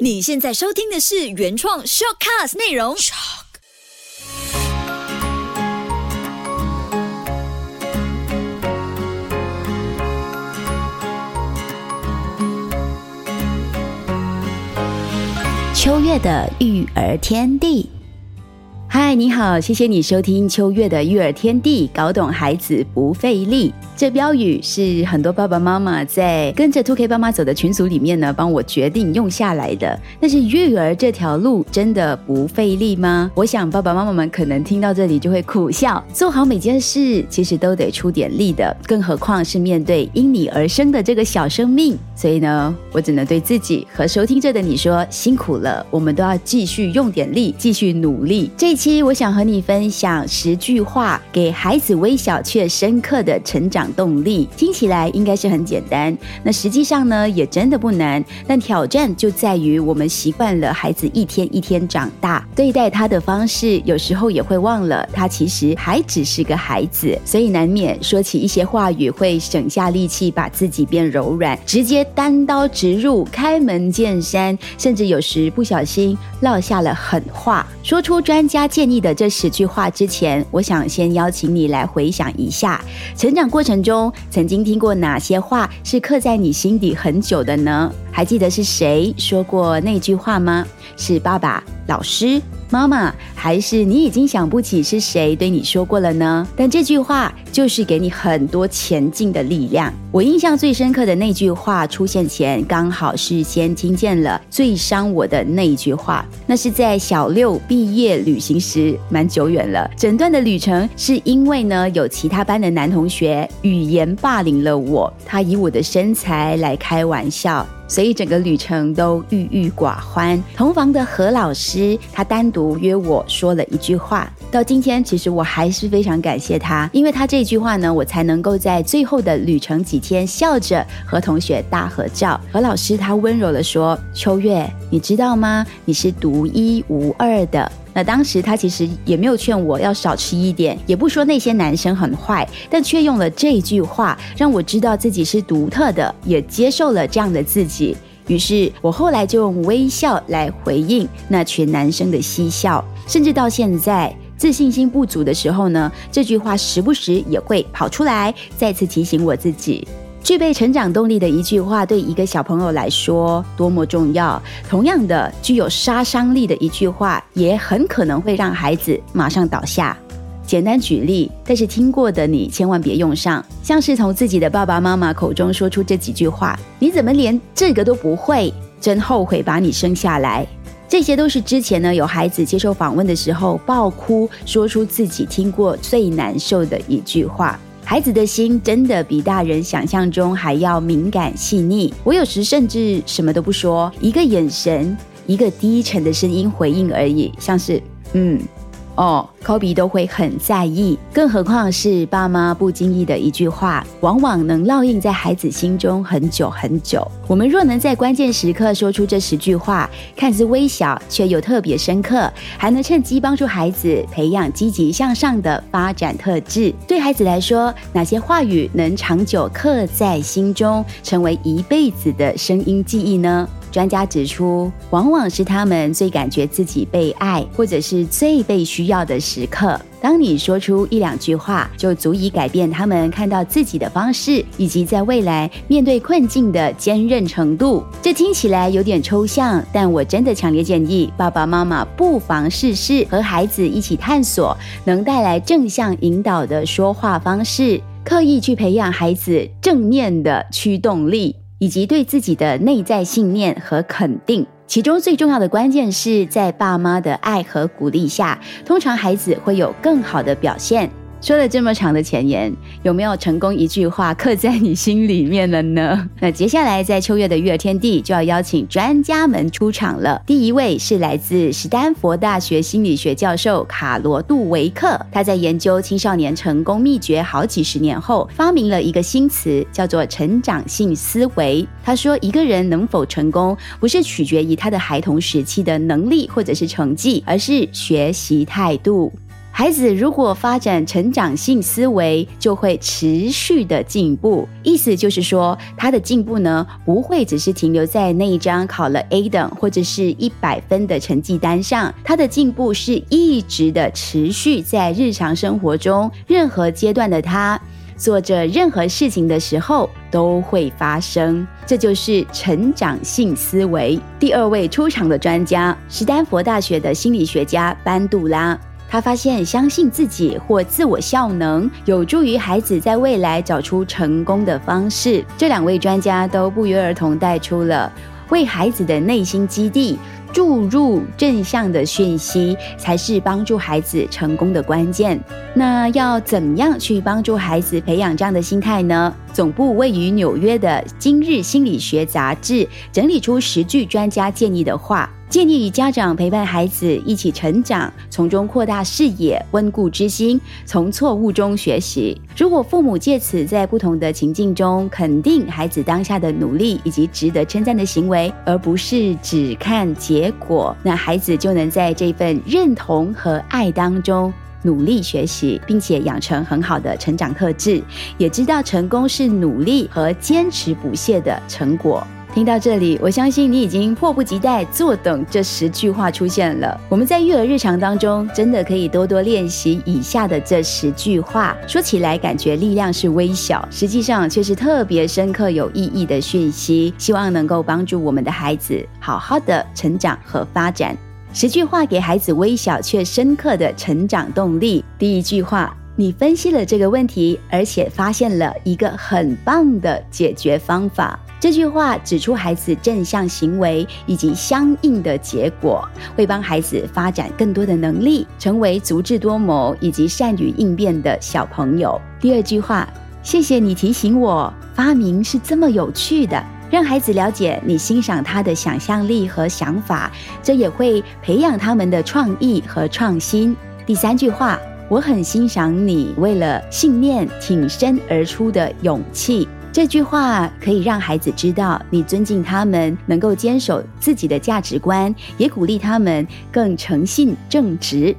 你现在收听的是原创 shortcast 内容。秋月的育儿天地。嗨，你好，谢谢你收听秋月的育儿天地，搞懂孩子不费力。这标语是很多爸爸妈妈在跟着 Two K 爸妈走的群组里面呢，帮我决定用下来的。但是育儿这条路真的不费力吗？我想爸爸妈妈们可能听到这里就会苦笑。做好每件事其实都得出点力的，更何况是面对因你而生的这个小生命。所以呢，我只能对自己和收听着的你说，辛苦了，我们都要继续用点力，继续努力。这一期我想和你分享十句话，给孩子微小却深刻的成长动力。听起来应该是很简单，那实际上呢，也真的不难。但挑战就在于我们习惯了孩子一天一天长大，对待他的方式，有时候也会忘了他其实还只是个孩子，所以难免说起一些话语会省下力气，把自己变柔软，直接。单刀直入，开门见山，甚至有时不小心落下了狠话。说出专家建议的这十句话之前，我想先邀请你来回想一下，成长过程中曾经听过哪些话是刻在你心底很久的呢？还记得是谁说过那句话吗？是爸爸、老师、妈妈，还是你已经想不起是谁对你说过了呢？但这句话就是给你很多前进的力量。我印象最深刻的那句话出现前，刚好是先听见了最伤我的那一句话。那是在小六毕业旅行时，蛮久远了。整段的旅程是因为呢，有其他班的男同学语言霸凌了我，他以我的身材来开玩笑。所以整个旅程都郁郁寡欢。同房的何老师，他单独约我说了一句话。到今天，其实我还是非常感谢他，因为他这句话呢，我才能够在最后的旅程几天笑着和同学大合照。何老师他温柔的说：“秋月，你知道吗？你是独一无二的。”那当时他其实也没有劝我要少吃一点，也不说那些男生很坏，但却用了这句话让我知道自己是独特的，也接受了这样的自己。于是我后来就用微笑来回应那群男生的嬉笑，甚至到现在自信心不足的时候呢，这句话时不时也会跑出来，再次提醒我自己。具备成长动力的一句话，对一个小朋友来说多么重要。同样的，具有杀伤力的一句话，也很可能会让孩子马上倒下。简单举例，但是听过的你千万别用上。像是从自己的爸爸妈妈口中说出这几句话：“你怎么连这个都不会？真后悔把你生下来。”这些都是之前呢有孩子接受访问的时候爆哭，说出自己听过最难受的一句话。孩子的心真的比大人想象中还要敏感细腻。我有时甚至什么都不说，一个眼神，一个低沉的声音回应而已，像是嗯。哦，科比都会很在意，更何况是爸妈不经意的一句话，往往能烙印在孩子心中很久很久。我们若能在关键时刻说出这十句话，看似微小却又特别深刻，还能趁机帮助孩子培养积极向上的发展特质。对孩子来说，哪些话语能长久刻在心中，成为一辈子的声音记忆呢？专家指出，往往是他们最感觉自己被爱，或者是最被需要的时刻。当你说出一两句话，就足以改变他们看到自己的方式，以及在未来面对困境的坚韧程度。这听起来有点抽象，但我真的强烈建议爸爸妈妈不妨试试和孩子一起探索能带来正向引导的说话方式，刻意去培养孩子正面的驱动力。以及对自己的内在信念和肯定，其中最重要的关键是在爸妈的爱和鼓励下，通常孩子会有更好的表现。说了这么长的前言，有没有成功一句话刻在你心里面了呢？那接下来在秋月的育儿天地就要邀请专家们出场了。第一位是来自史丹佛大学心理学教授卡罗杜维克，他在研究青少年成功秘诀好几十年后，发明了一个新词，叫做成长性思维。他说，一个人能否成功，不是取决于他的孩童时期的能力或者是成绩，而是学习态度。孩子如果发展成长性思维，就会持续的进步。意思就是说，他的进步呢，不会只是停留在那一张考了 A 等或者是一百分的成绩单上，他的进步是一直的持续在日常生活中任何阶段的他做着任何事情的时候都会发生。这就是成长性思维。第二位出场的专家，斯丹佛大学的心理学家班杜拉。他发现，相信自己或自我效能有助于孩子在未来找出成功的方式。这两位专家都不约而同带出了，为孩子的内心基地注入正向的讯息，才是帮助孩子成功的关键。那要怎样去帮助孩子培养这样的心态呢？总部位于纽约的《今日心理学杂志》整理出十句专家建议的话。建议与家长陪伴孩子一起成长，从中扩大视野、温故知新，从错误中学习。如果父母借此在不同的情境中肯定孩子当下的努力以及值得称赞的行为，而不是只看结果，那孩子就能在这份认同和爱当中努力学习，并且养成很好的成长特质，也知道成功是努力和坚持不懈的成果。听到这里，我相信你已经迫不及待坐等这十句话出现了。我们在育儿日常当中，真的可以多多练习以下的这十句话。说起来感觉力量是微小，实际上却是特别深刻有意义的讯息。希望能够帮助我们的孩子好好的成长和发展。十句话给孩子微小却深刻的成长动力。第一句话，你分析了这个问题，而且发现了一个很棒的解决方法。这句话指出孩子正向行为以及相应的结果，会帮孩子发展更多的能力，成为足智多谋以及善于应变的小朋友。第二句话，谢谢你提醒我，发明是这么有趣的，让孩子了解你欣赏他的想象力和想法，这也会培养他们的创意和创新。第三句话，我很欣赏你为了信念挺身而出的勇气。这句话可以让孩子知道你尊敬他们，能够坚守自己的价值观，也鼓励他们更诚信正直。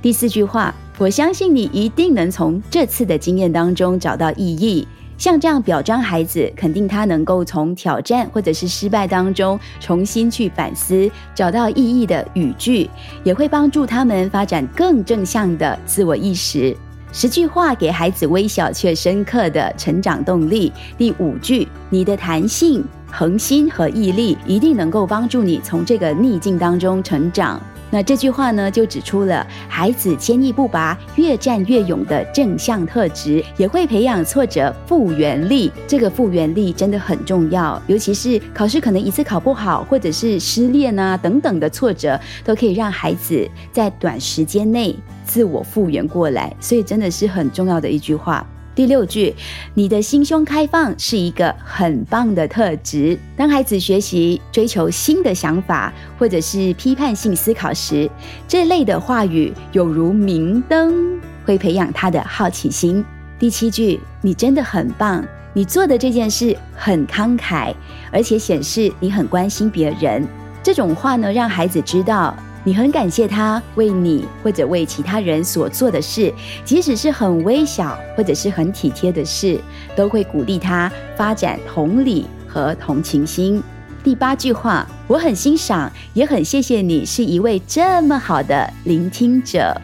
第四句话，我相信你一定能从这次的经验当中找到意义。像这样表彰孩子，肯定他能够从挑战或者是失败当中重新去反思，找到意义的语句，也会帮助他们发展更正向的自我意识。十句话给孩子微小却深刻的成长动力。第五句，你的弹性、恒心和毅力一定能够帮助你从这个逆境当中成长。那这句话呢，就指出了孩子坚毅不拔、越战越勇的正向特质，也会培养挫折复原力。这个复原力真的很重要，尤其是考试可能一次考不好，或者是失恋啊等等的挫折，都可以让孩子在短时间内自我复原过来。所以真的是很重要的一句话。第六句，你的心胸开放是一个很棒的特质。当孩子学习追求新的想法，或者是批判性思考时，这类的话语有如明灯，会培养他的好奇心。第七句，你真的很棒，你做的这件事很慷慨，而且显示你很关心别人。这种话呢，让孩子知道。你很感谢他为你或者为其他人所做的事，即使是很微小或者是很体贴的事，都会鼓励他发展同理和同情心。第八句话，我很欣赏，也很谢谢你是一位这么好的聆听者。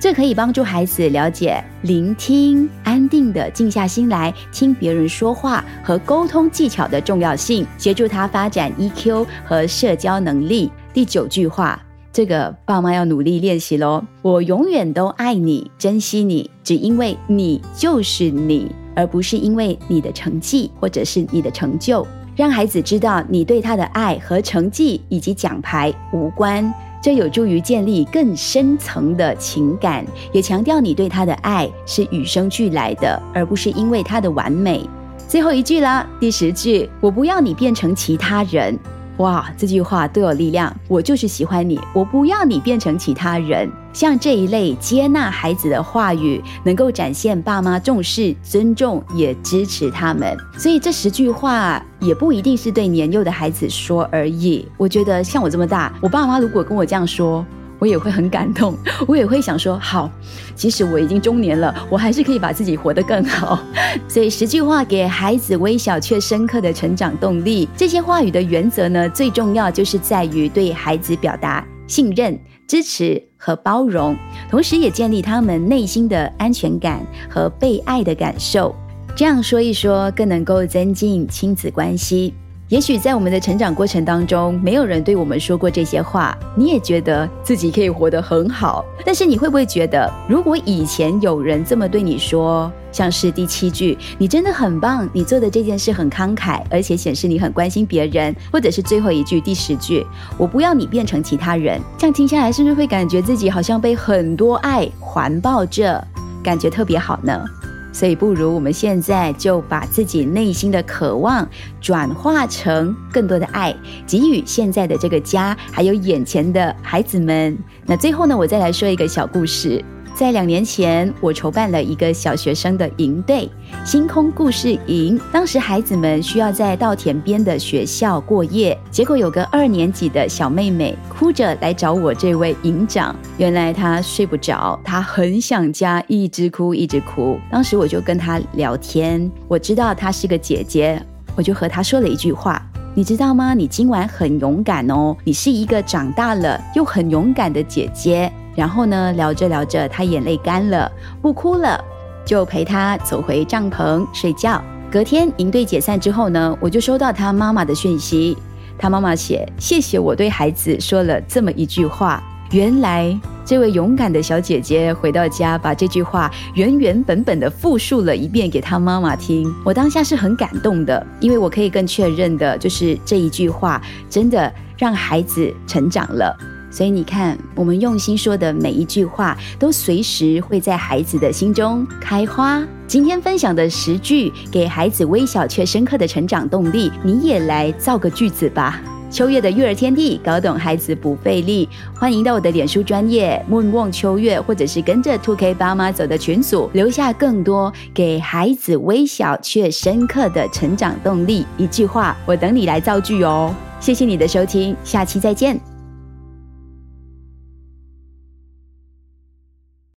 这可以帮助孩子了解聆听、安定的静下心来听别人说话和沟通技巧的重要性，协助他发展 EQ 和社交能力。第九句话。这个爸妈要努力练习喽！我永远都爱你，珍惜你，只因为你就是你，而不是因为你的成绩或者是你的成就。让孩子知道你对他的爱和成绩以及奖牌无关，这有助于建立更深层的情感，也强调你对他的爱是与生俱来的，而不是因为他的完美。最后一句啦，第十句，我不要你变成其他人。哇，这句话都有力量。我就是喜欢你，我不要你变成其他人。像这一类接纳孩子的话语，能够展现爸妈重视、尊重，也支持他们。所以这十句话也不一定是对年幼的孩子说而已。我觉得像我这么大，我爸妈如果跟我这样说。我也会很感动，我也会想说，好，即使我已经中年了，我还是可以把自己活得更好。所以十句话给孩子微小却深刻的成长动力，这些话语的原则呢，最重要就是在于对孩子表达信任、支持和包容，同时也建立他们内心的安全感和被爱的感受。这样说一说，更能够增进亲子关系。也许在我们的成长过程当中，没有人对我们说过这些话，你也觉得自己可以活得很好。但是你会不会觉得，如果以前有人这么对你说，像是第七句“你真的很棒，你做的这件事很慷慨，而且显示你很关心别人”，或者是最后一句第十句“我不要你变成其他人”，这样听下来是不是会感觉自己好像被很多爱环抱着，感觉特别好呢？所以，不如我们现在就把自己内心的渴望转化成更多的爱，给予现在的这个家，还有眼前的孩子们。那最后呢，我再来说一个小故事。在两年前，我筹办了一个小学生的营队——星空故事营。当时孩子们需要在稻田边的学校过夜，结果有个二年级的小妹妹哭着来找我这位营长。原来她睡不着，她很想家，一直哭一直哭。当时我就跟她聊天，我知道她是个姐姐，我就和她说了一句话：“你知道吗？你今晚很勇敢哦，你是一个长大了又很勇敢的姐姐。”然后呢，聊着聊着，他眼泪干了，不哭了，就陪他走回帐篷睡觉。隔天营队解散之后呢，我就收到他妈妈的讯息，他妈妈写：“谢谢我对孩子说了这么一句话。”原来这位勇敢的小姐姐回到家，把这句话原原本本的复述了一遍给她妈妈听。我当下是很感动的，因为我可以更确认的就是这一句话真的让孩子成长了。所以你看，我们用心说的每一句话，都随时会在孩子的心中开花。今天分享的十句给孩子微小却深刻的成长动力，你也来造个句子吧。秋月的育儿天地，搞懂孩子不费力。欢迎到我的脸书专业梦望秋月，或者是跟着 Two K 爸妈走的群组，留下更多给孩子微小却深刻的成长动力。一句话，我等你来造句哦。谢谢你的收听，下期再见。